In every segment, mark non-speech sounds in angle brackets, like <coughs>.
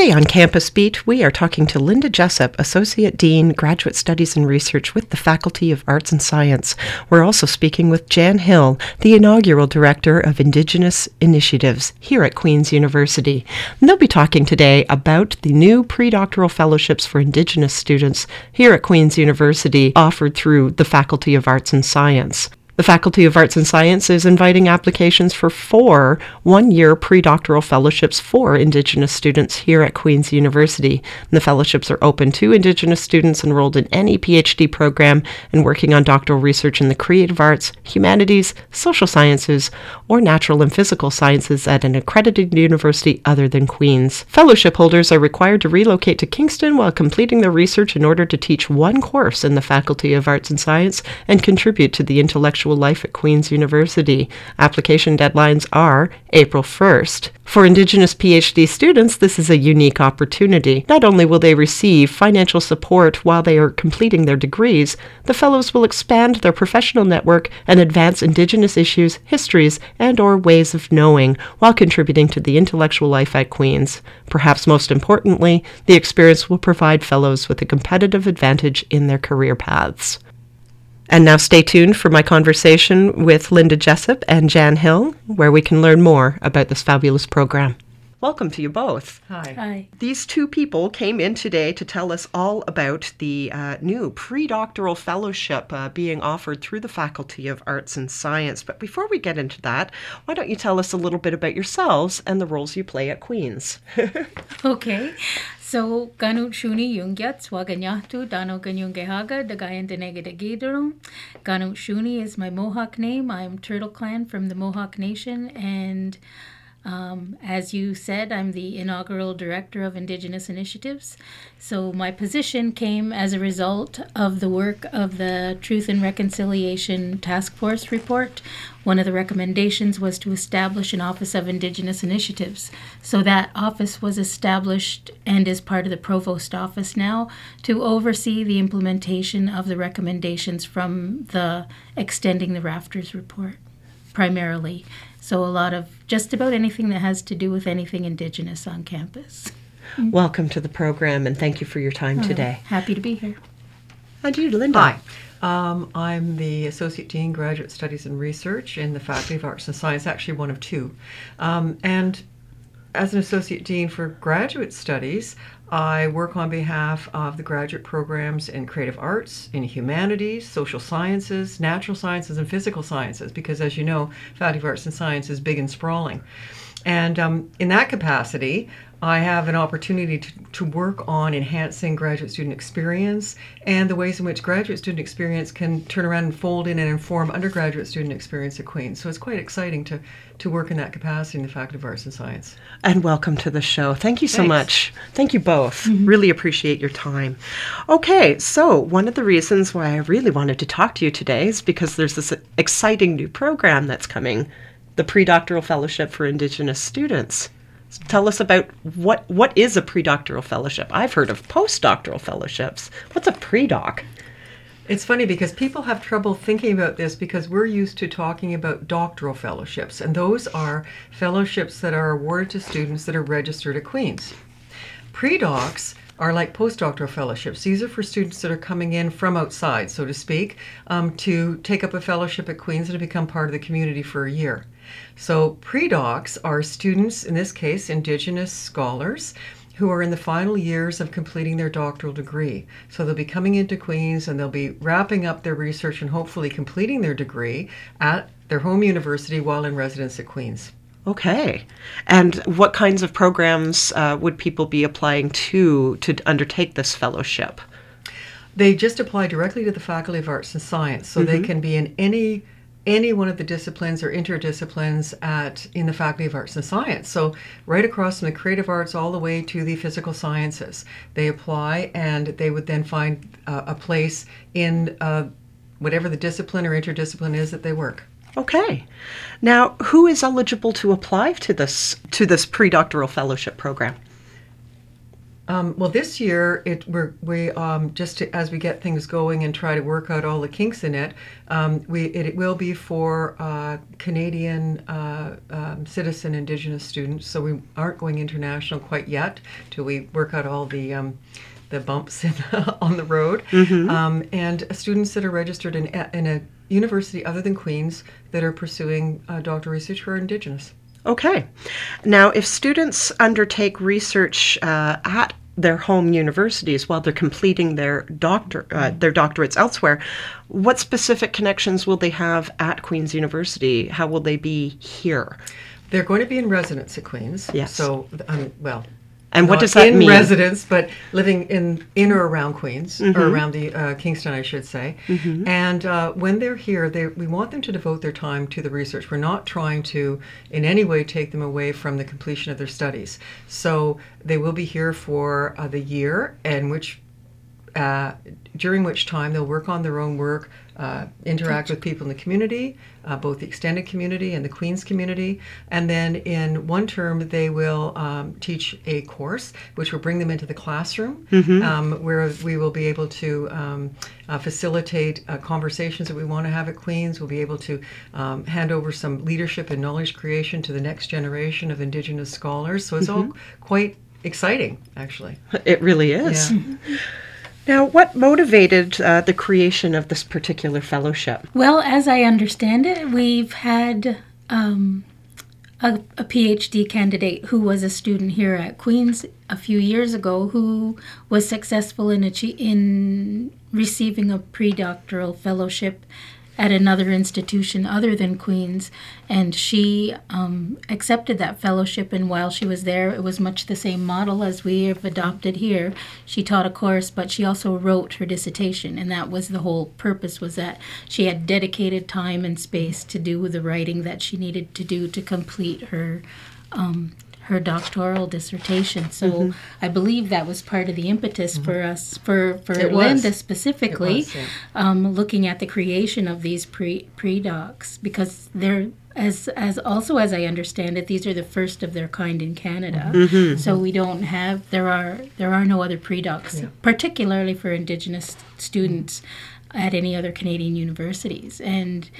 Today on Campus Beat, we are talking to Linda Jessup, Associate Dean, Graduate Studies and Research with the Faculty of Arts and Science. We're also speaking with Jan Hill, the inaugural Director of Indigenous Initiatives here at Queen's University. And they'll be talking today about the new predoctoral fellowships for Indigenous students here at Queen's University offered through the Faculty of Arts and Science. The Faculty of Arts and Science is inviting applications for four one year predoctoral fellowships for Indigenous students here at Queen's University. And the fellowships are open to Indigenous students enrolled in any PhD program and working on doctoral research in the creative arts, humanities, social sciences, or natural and physical sciences at an accredited university other than Queen's. Fellowship holders are required to relocate to Kingston while completing their research in order to teach one course in the Faculty of Arts and Science and contribute to the intellectual life at Queen's University. Application deadlines are April 1st. For Indigenous PhD students, this is a unique opportunity. Not only will they receive financial support while they are completing their degrees, the fellows will expand their professional network and advance Indigenous issues, histories, and or ways of knowing while contributing to the intellectual life at Queen's. Perhaps most importantly, the experience will provide fellows with a competitive advantage in their career paths. And now stay tuned for my conversation with Linda Jessup and Jan Hill, where we can learn more about this fabulous program. Welcome to you both. Hi. Hi. These two people came in today to tell us all about the uh, new pre-doctoral fellowship uh, being offered through the Faculty of Arts and Science. But before we get into that, why don't you tell us a little bit about yourselves and the roles you play at Queen's? <laughs> Okay. So, ganut shuni yungyat swaganyahtu dano ganyungehaga dagayan denega de gidarum. Ganut shuni is my Mohawk name. I'm Turtle Clan from the Mohawk Nation and um, as you said, I'm the inaugural director of Indigenous Initiatives. So, my position came as a result of the work of the Truth and Reconciliation Task Force report. One of the recommendations was to establish an Office of Indigenous Initiatives. So, that office was established and is part of the Provost Office now to oversee the implementation of the recommendations from the Extending the Rafters report, primarily. So, a lot of just about anything that has to do with anything Indigenous on campus. <laughs> Welcome to the program and thank you for your time today. Happy to be here. And you, Linda. Hi. Um, I'm the Associate Dean, Graduate Studies and Research in the Faculty of Arts and Science, actually one of two. Um, and as an Associate Dean for Graduate Studies, I work on behalf of the graduate programs in creative arts, in humanities, social sciences, natural sciences, and physical sciences, because as you know, Faculty of Arts and Science is big and sprawling. And um, in that capacity, I have an opportunity to, to work on enhancing graduate student experience and the ways in which graduate student experience can turn around and fold in and inform undergraduate student experience at Queen's. So it's quite exciting to, to work in that capacity in the Faculty of Arts and Science. And welcome to the show. Thank you so Thanks. much. Thank you both. Mm-hmm. Really appreciate your time. Okay, so one of the reasons why I really wanted to talk to you today is because there's this exciting new program that's coming the Predoctoral Fellowship for Indigenous Students. Tell us about what what is a predoctoral fellowship? I've heard of postdoctoral fellowships. What's a predoc? It's funny because people have trouble thinking about this because we're used to talking about doctoral fellowships, and those are fellowships that are awarded to students that are registered at Queen's. Predocs are like postdoctoral fellowships. These are for students that are coming in from outside, so to speak, um, to take up a fellowship at Queen's and to become part of the community for a year. So, predocs are students, in this case, Indigenous scholars, who are in the final years of completing their doctoral degree. So, they'll be coming into Queen's and they'll be wrapping up their research and hopefully completing their degree at their home university while in residence at Queen's. Okay. And what kinds of programs uh, would people be applying to to undertake this fellowship? They just apply directly to the Faculty of Arts and Science, so they can be in any any one of the disciplines or interdisciplines at in the Faculty of Arts and Science. So right across from the creative arts all the way to the physical sciences, they apply and they would then find uh, a place in uh, whatever the discipline or interdiscipline is that they work. Okay. Now, who is eligible to apply to this to this pre-doctoral fellowship program? Um, well, this year it we're we um, just to, as we get things going and try to work out all the kinks in it. Um, we it, it, will be for uh, Canadian uh, um, citizen Indigenous students. So we aren't going international quite yet till we work out all the um, the bumps in, <laughs> on the road. Mm-hmm. Um, and students that are registered in in a university other than Queen's that are pursuing uh, doctoral research who are Indigenous. Okay. Now, if students undertake research uh, at their home universities while they're completing their doctor uh, their doctorates elsewhere, what specific connections will they have at Queen's University? How will they be here? They're going to be in residence at Queen's. Yes. So, um, well, and what not does that in mean? residence, but living in in or around Queens Mm-hmm. or around the uh, Kingston, I should say. And uh, when they're here, they, we want them to devote their time to the research. We're not trying to in any way take them away from the completion of their studies. So they will be here for uh, the year, and which uh, during which time they'll work on their own work, uh, interact with people in the community, uh, both the extended community and the Queen's community. And then in one term, they will um, teach a course which will bring them into the classroom, um, where we will be able to um, uh, facilitate uh, conversations that we want to have at Queen's. We'll be able to um, hand over some leadership and knowledge creation to the next generation of Indigenous scholars. So it's all quite exciting, actually. It really is. Yeah. <laughs> Now, what motivated uh, the creation of this particular fellowship? Well, as I understand it, we've had um, a, a PhD candidate who was a student here at Queen's a few years ago who was successful in achie- in receiving a pre-doctoral fellowship at another institution other than Queen's, and she um, accepted that fellowship. And while she was there, it was much the same model as we have adopted here. She taught a course, but she also wrote her dissertation, and that was the whole purpose. Was that she had dedicated time and space to do the writing that she needed to do to complete her. Um, her doctoral dissertation. So Mm-hmm. I believe that was part of the impetus for us, for, for It was. Linda It specifically, was, yeah. um, looking at the creation of these pre pre docs because they're as as also as I understand it, these are the first of their kind in Canada. Mm-hmm. So we don't have there are there are no other pre docs, particularly for Indigenous students at any other Canadian universities, and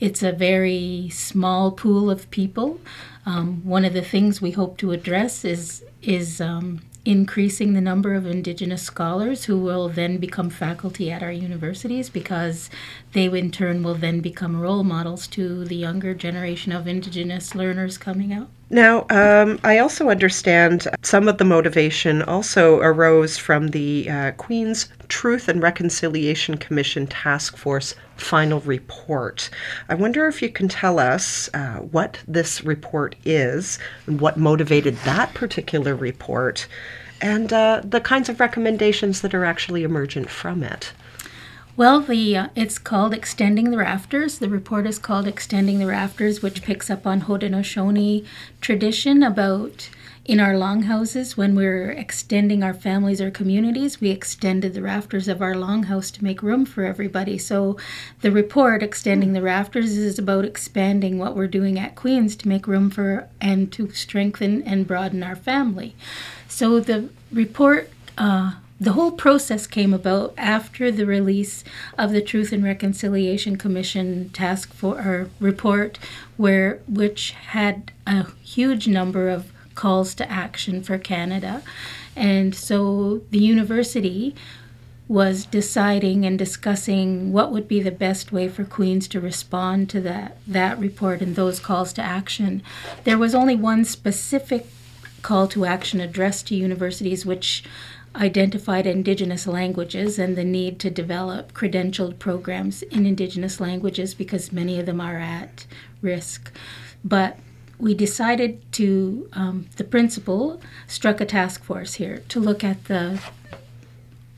it's a very small pool of people. Um, one of the things we hope to address is is um, increasing the number of Indigenous scholars who will then become faculty at our universities because they in turn will then become role models to the younger generation of Indigenous learners coming out. Now, um, I also understand some of the motivation also arose from the uh, Queen's Truth and Reconciliation Commission Task Force final report. I wonder if you can tell us uh, what this report is and what motivated that particular report and uh, the kinds of recommendations that are actually emergent from it. Well, the uh, it's called Extending the Rafters. The report is called Extending the Rafters, which picks up on Haudenosaunee tradition about in our longhouses when we're extending our families or communities, we extended the rafters of our longhouse to make room for everybody. So the report Extending the Rafters is about expanding what we're doing at Queens to make room for and to strengthen and broaden our family. So the report uh, the whole process came about after the release of the Truth and Reconciliation Commission task for or report, where which had a huge number of calls to action for Canada, and so the university was deciding and discussing what would be the best way for Queens to respond to that that report and those calls to action. There was only one specific call to action addressed to universities, which identified Indigenous languages and the need to develop credentialed programs in Indigenous languages because many of them are at risk. But we decided to, um, the principal struck a task force here to look at the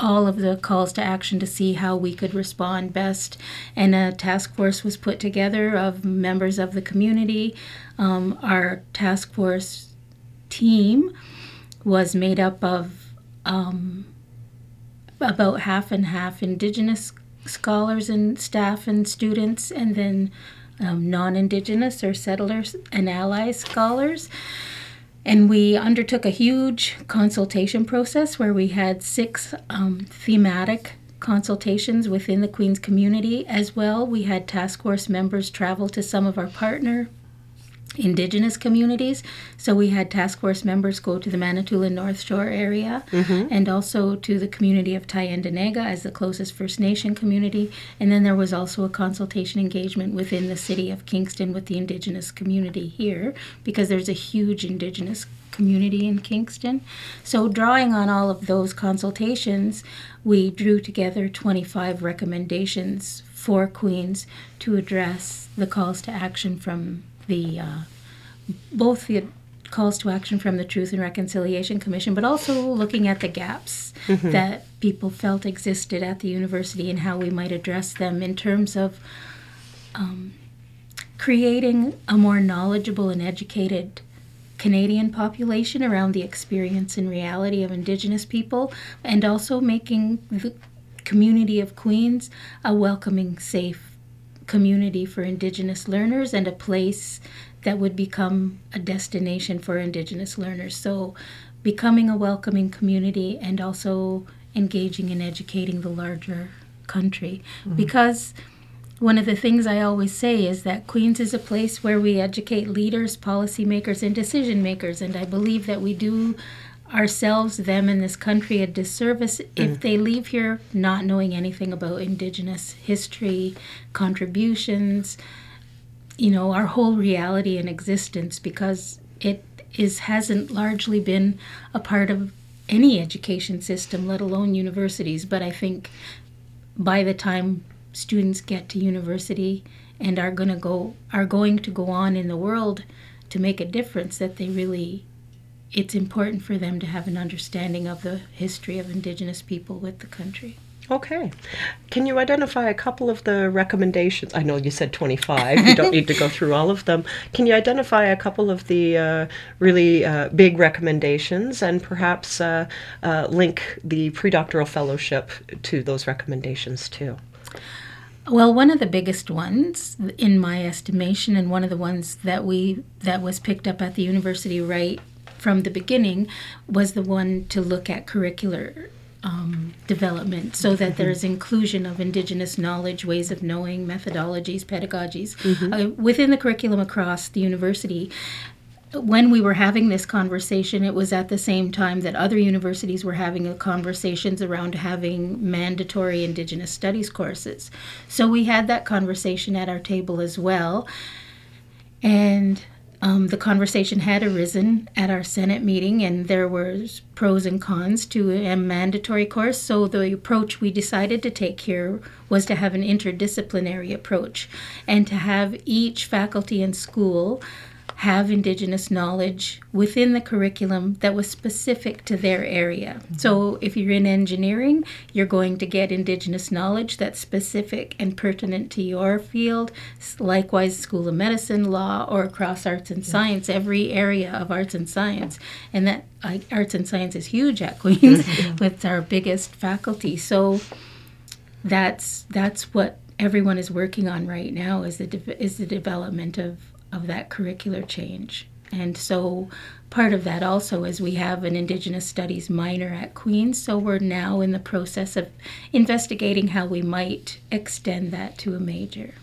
all of the calls to action to see how we could respond best. And a task force was put together of members of the community. Um, our task force team was made up of um, about half and half Indigenous scholars and staff and students, and then um, non Indigenous or settlers and allies scholars. And we undertook a huge consultation process where we had six um, thematic consultations within the Queen's community as well. We had task force members travel to some of our partner indigenous communities. So we had task force members go to the Manitoulin North Shore area mm-hmm. and also to the community of Tyendinaga as the closest First Nation community. And then there was also a consultation engagement within the city of Kingston with the indigenous community here because there's a huge indigenous community in Kingston. So, drawing on all of those consultations, we drew together 25 recommendations for Queens to address the calls to action from the uh, both the calls to action from the Truth and Reconciliation Commission, but also looking at the gaps mm-hmm. that people felt existed at the university and how we might address them in terms of um, creating a more knowledgeable and educated Canadian population around the experience and reality of Indigenous people, and also making the community of Queens a welcoming, safe community for Indigenous learners and a place that would become a destination for Indigenous learners. So, becoming a welcoming community and also engaging and educating the larger country. Mm-hmm. Because one of the things I always say is that Queens is a place where we educate leaders, policymakers, and decision makers. And I believe that we do ourselves, them, and this country a disservice mm. if they leave here not knowing anything about Indigenous history, contributions, you know, our whole reality and existence because it is hasn't largely been a part of any education system, let alone universities. But I think by the time students get to university and are going to go are going to go on in the world to make a difference, that they really it's important for them to have an understanding of the history of Indigenous people with the country. Okay. Can you identify a couple of the recommendations? I know you said 25. You don't need to go through all of them. Can you identify a couple of the uh, really uh, big recommendations and perhaps uh, uh link the predoctoral fellowship to those recommendations too? Well, one of the biggest ones, in my estimation, and one of the ones that we that was picked up at the university right from the beginning, was the one to look at curricular um, development so that mm-hmm. there's inclusion of indigenous knowledge, ways of knowing, methodologies, pedagogies mm-hmm. uh, within the curriculum across the university. When we were having this conversation, it was at the same time that other universities were having conversations around having mandatory Indigenous studies courses. So we had that conversation at our table as well. And um, the conversation had arisen at our Senate meeting, and there were pros and cons to a mandatory course. So the approach we decided to take here was to have an interdisciplinary approach, and to have each faculty and school have Indigenous knowledge within the curriculum that was specific to their area. Mm-hmm. So, if you're in engineering, you're going to get Indigenous knowledge that's specific and pertinent to your field. Likewise, School of Medicine, law, or across arts and science, every area of arts and science. And that uh, arts and science is huge at Queen's mm-hmm. <laughs> with our biggest faculty. So, that's that's what everyone is working on right now is the de- is the development of of that curricular change. And so part of that also is we have an Indigenous Studies minor at Queen's, so we're now in the process of investigating how we might extend that to a major.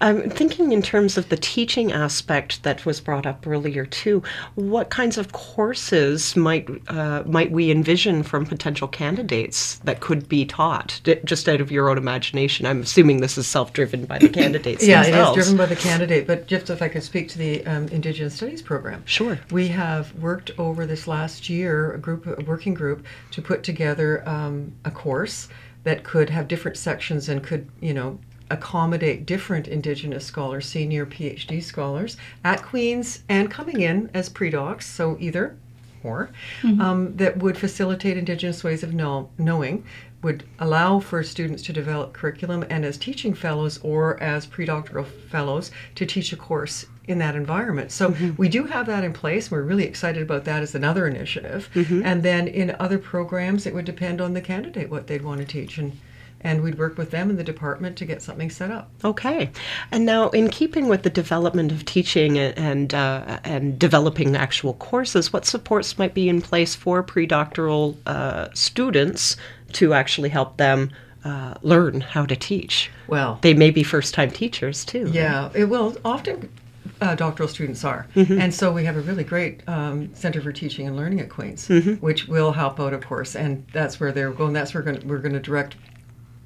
I'm thinking in terms of the teaching aspect that was brought up earlier too. What kinds of courses might uh, might we envision from potential candidates that could be taught? just out of your own imagination, I'm assuming this is self-driven by the <coughs> candidates. yeah, themselves. it is driven by the candidate. But just if I could speak to the um, Indigenous Studies program, sure. We have worked over this last year, a group, a working group, to put together um, a course that could have different sections and could, you know, accommodate different Indigenous scholars, senior PhD scholars at Queen's and coming in as pre-docs, so either more mm-hmm. um, that would facilitate Indigenous ways of know, knowing, would allow for students to develop curriculum and as teaching fellows or as predoctoral fellows to teach a course in that environment. So mm-hmm. we do have that in place. We're really excited about that as another initiative. Mm-hmm. And then in other programs, it would depend on the candidate what they'd want to teach and. And we'd work with them in the department to get something set up. Okay, and now in keeping with the development of teaching and and, uh, and developing actual courses, what supports might be in place for predoctoral uh, students to actually help them uh, learn how to teach? Well, They may be first-time teachers too. right? Yeah, it will often. Uh, doctoral students are, and so we have a really great um, Center for Teaching and Learning at Queens, which will help out, of course, and that's where they're going. That's where we're going. We're going to direct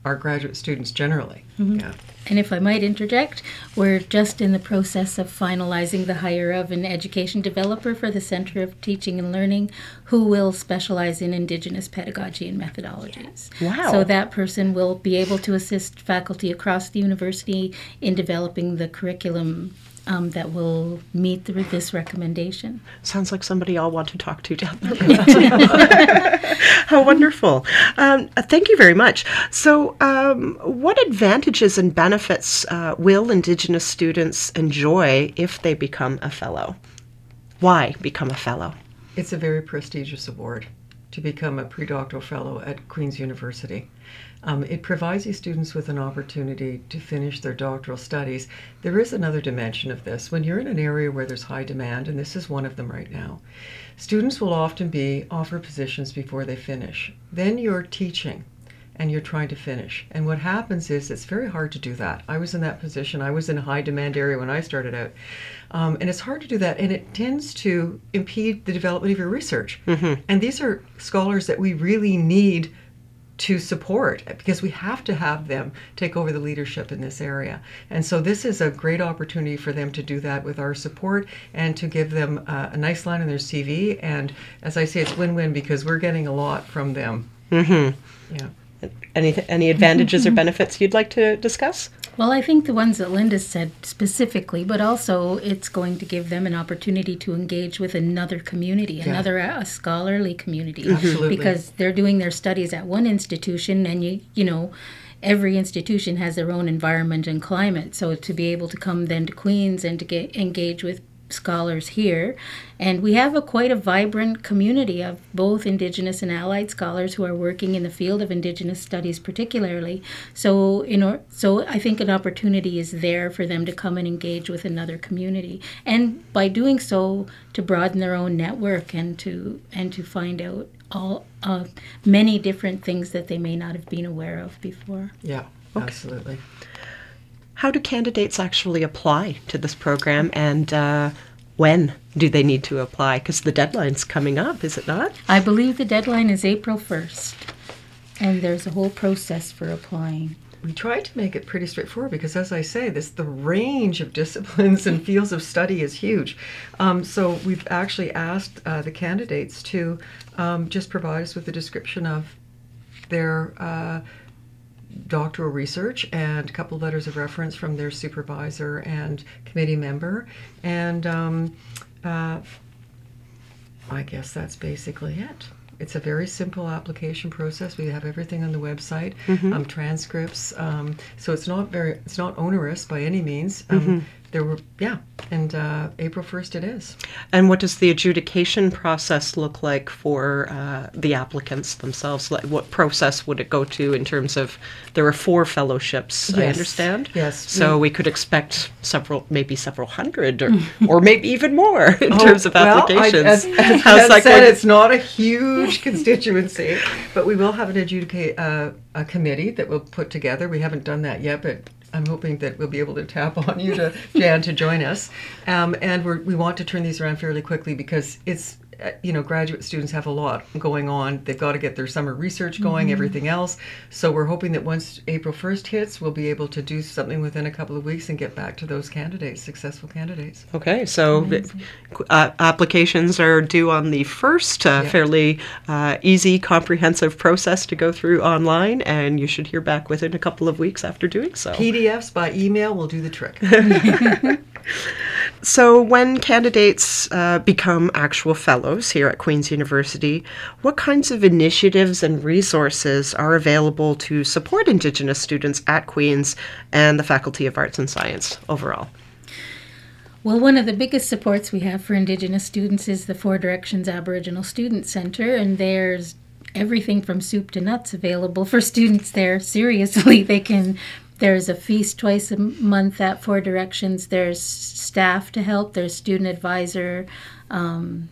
our graduate students generally. Yeah. And if I might interject, we're just in the process of finalizing the hire of an education developer for the Center of Teaching and Learning who will specialize in Indigenous pedagogy and methodologies. Wow. So that person will be able to assist faculty across the university in developing the curriculum um, that will meet the, this recommendation. Sounds like somebody I'll want to talk to down the <laughs> road. <laughs> How wonderful. Um, thank you very much. So, um, what advantages and benefits uh, will Indigenous students enjoy if they become a fellow? Why become a fellow? It's a very prestigious award to become a predoctoral fellow at Queen's University. Um, it provides these students with an opportunity to finish their doctoral studies. There is another dimension of this. When you're in an area where there's high demand, and this is one of them right now, students will often be offered positions before they finish. Then you're teaching and you're trying to finish. And what happens is it's very hard to do that. I was in that position. I was in a high demand area when I started out. Um, and it's hard to do that, and it tends to impede the development of your research. And these are scholars that we really need to support because we have to have them take over the leadership in this area. And so this is a great opportunity for them to do that with our support and to give them uh, a nice line in their CV. And as I say, it's win-win because we're getting a lot from them. Mm-hmm. Yeah. Any any advantages or <laughs> benefits you'd like to discuss? Well, I think the ones that Linda said specifically, but also it's going to give them an opportunity to engage with another community, another a scholarly community, Absolutely. because they're doing their studies at one institution, and you you know. Every institution has their own environment and climate, so to be able to come then to Queens and to get engage with scholars here, and we have a quite a vibrant community of both Indigenous and allied scholars who are working in the field of Indigenous studies, particularly. So, in or, so I think an opportunity is there for them to come and engage with another community, and by doing so, to broaden their own network and to and to find out all uh, many different things that they may not have been aware of before. Yeah, absolutely. How do candidates actually apply to this program, and uh, when do they need to apply? Because the deadline's coming up, is it not? I believe the deadline is April first, and there's a whole process for applying. We tried to make it pretty straightforward because, as I say, this the range of <laughs> disciplines and fields of study is huge. Um, so we've actually asked uh, the candidates to um, just provide us with a description of their uh, doctoral research and a couple letters of reference from their supervisor and committee member, and um, uh, I guess that's basically it. It's a very simple application process. We have everything on the website, um, transcripts. Um, so it's not very, it's not onerous by any means. Um, There were, yeah, and uh, April first it is. And what does the adjudication process look like for uh, the applicants themselves? Like, what process would it go to in terms of there are four fellowships? I understand. Yes. So we could expect several, maybe several hundred, or <laughs> or maybe even more in Oh, terms of well, I- applications. as, as, as said, it's not a huge <laughs> constituency, but we will have an adjudicate uh, a committee that we'll put together. We haven't done that yet, but I'm hoping that we'll be able to tap on you to Jan to join us. Um, and we want to turn these around fairly quickly because it's you know graduate students have a lot going on. They've got to get their summer research going, everything else. So we're hoping that once April 1st hits, we'll be able to do something within a couple of weeks and get back to those candidates, successful candidates. Okay, so uh, applications are due on the first, uh, Yeah. fairly uh, easy, comprehensive process to go through online, and you should hear back within a couple of weeks after doing so. PDFs by email will do the trick. <laughs> <laughs> So, when candidates uh, become actual fellows here at Queen's University, what kinds of initiatives and resources are available to support Indigenous students at Queen's and the Faculty of Arts and Science overall? Well, one of the biggest supports we have for Indigenous students is the Four Directions Aboriginal Student Center, and there's everything from soup to nuts available for students there. Seriously, <laughs> they can. There's a feast twice a month at Four Directions. There's staff to help. There's student advisor. Um,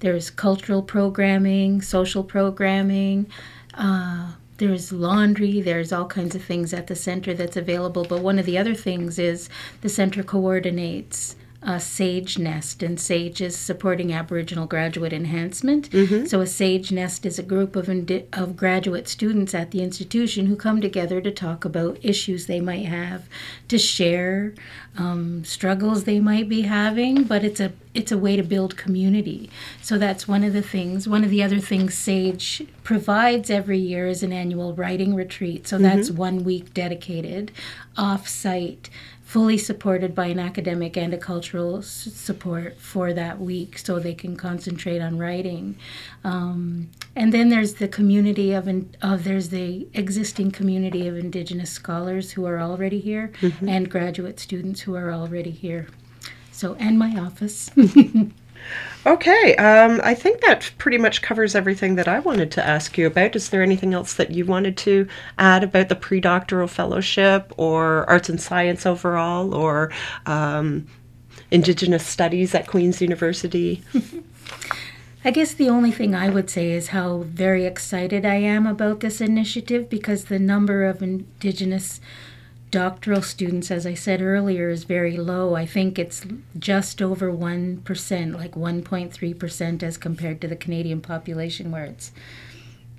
there's cultural programming, social programming. Uh, there's laundry, there's all kinds of things at the center that's available. But one of the other things is the center coordinates a SAGE Nest, and SAGE is supporting Aboriginal graduate enhancement. Mm-hmm. So, a SAGE Nest is a group of, indi- of graduate students at the institution who come together to talk about issues they might have, to share um, struggles they might be having, but it's a it's a way to build community. So that's one of the things. One of the other things SAGE provides every year is an annual writing retreat. So that's mm-hmm. one week dedicated off site fully supported by an academic and a cultural s- support for that week so they can concentrate on writing. Um, and then there's the community of, in, of there's the existing community of indigenous scholars who are already here mm-hmm. and graduate students who are already here. So and my office <laughs> Okay, um, I think that pretty much covers everything that I wanted to ask you about. Is there anything else that you wanted to add about the pre-doctoral fellowship or arts and science overall or um, Indigenous studies at Queen's University? <laughs> I guess the only thing I would say is how very excited I am about this initiative because the number of Indigenous doctoral students, as I said earlier, is very low. I think it's just over 1%, like 1.3% as compared to the Canadian population, where it's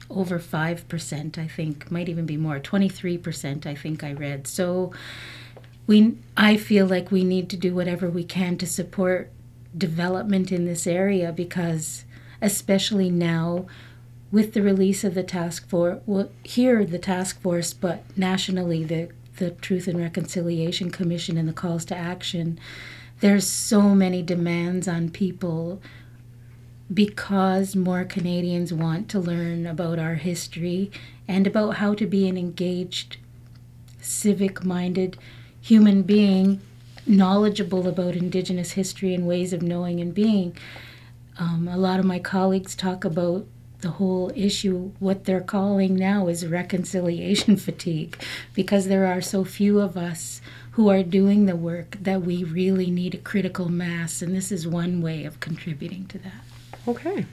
over 5%, I think, might even be more, 23%, I think I read. So we, I feel like we need to do whatever we can to support development in this area because, especially now, with the release of the task force, well, here the task force, but nationally the the Truth and Reconciliation Commission and the calls to action, there's so many demands on people because more Canadians want to learn about our history and about how to be an engaged, civic minded human being, knowledgeable about Indigenous history and ways of knowing and being. Um, a lot of my colleagues talk about the whole issue, what they're calling now is reconciliation <laughs> fatigue, because there are so few of us who are doing the work that we really need a critical mass, and this is one way of contributing to that. Okay.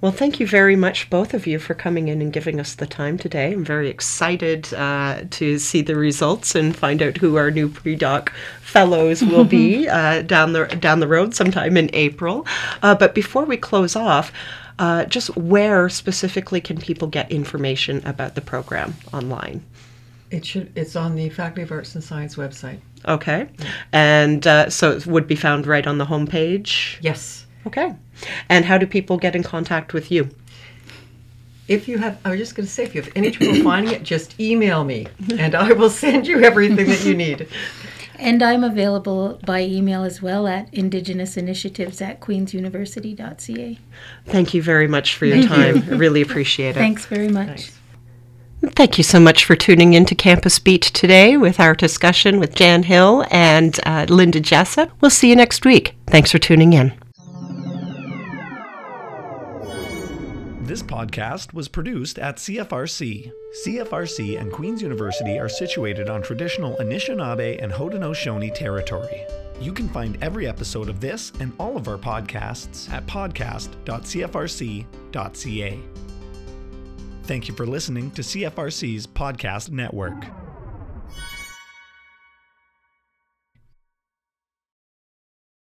Well, thank you very much, both of you, for coming in and giving us the time today. I'm very excited uh, to see the results and find out who our new pre-doc fellows will be <laughs> uh, down the down the road sometime in April. Uh, but before we close off, uh, just where specifically can people get information about the program online? It should. It's on the Faculty of Arts and Science website. Okay, and uh, so it would be found right on the homepage. Yes. Okay, and how do people get in contact with you? If you have, I was just going to say, if you have any trouble finding it, just email me, and I will send you everything that you need. <laughs> And I'm available by email as well at indigenousinitiatives at queensuniversity.ca. Thank you very much for your time. I really appreciate it. Thanks very much. Thanks. Thank you so much for tuning in to Campus Beat today with our discussion with Jan Hill and uh, Linda Jessup. We'll see you next week. Thanks for tuning in. This podcast was produced at CFRC. CFRC and Queen's University are situated on traditional Anishinaabe and Haudenosaunee territory. You can find every episode of this and all of our podcasts at podcast.cfrc.ca. Thank you for listening to CFRC's Podcast Network.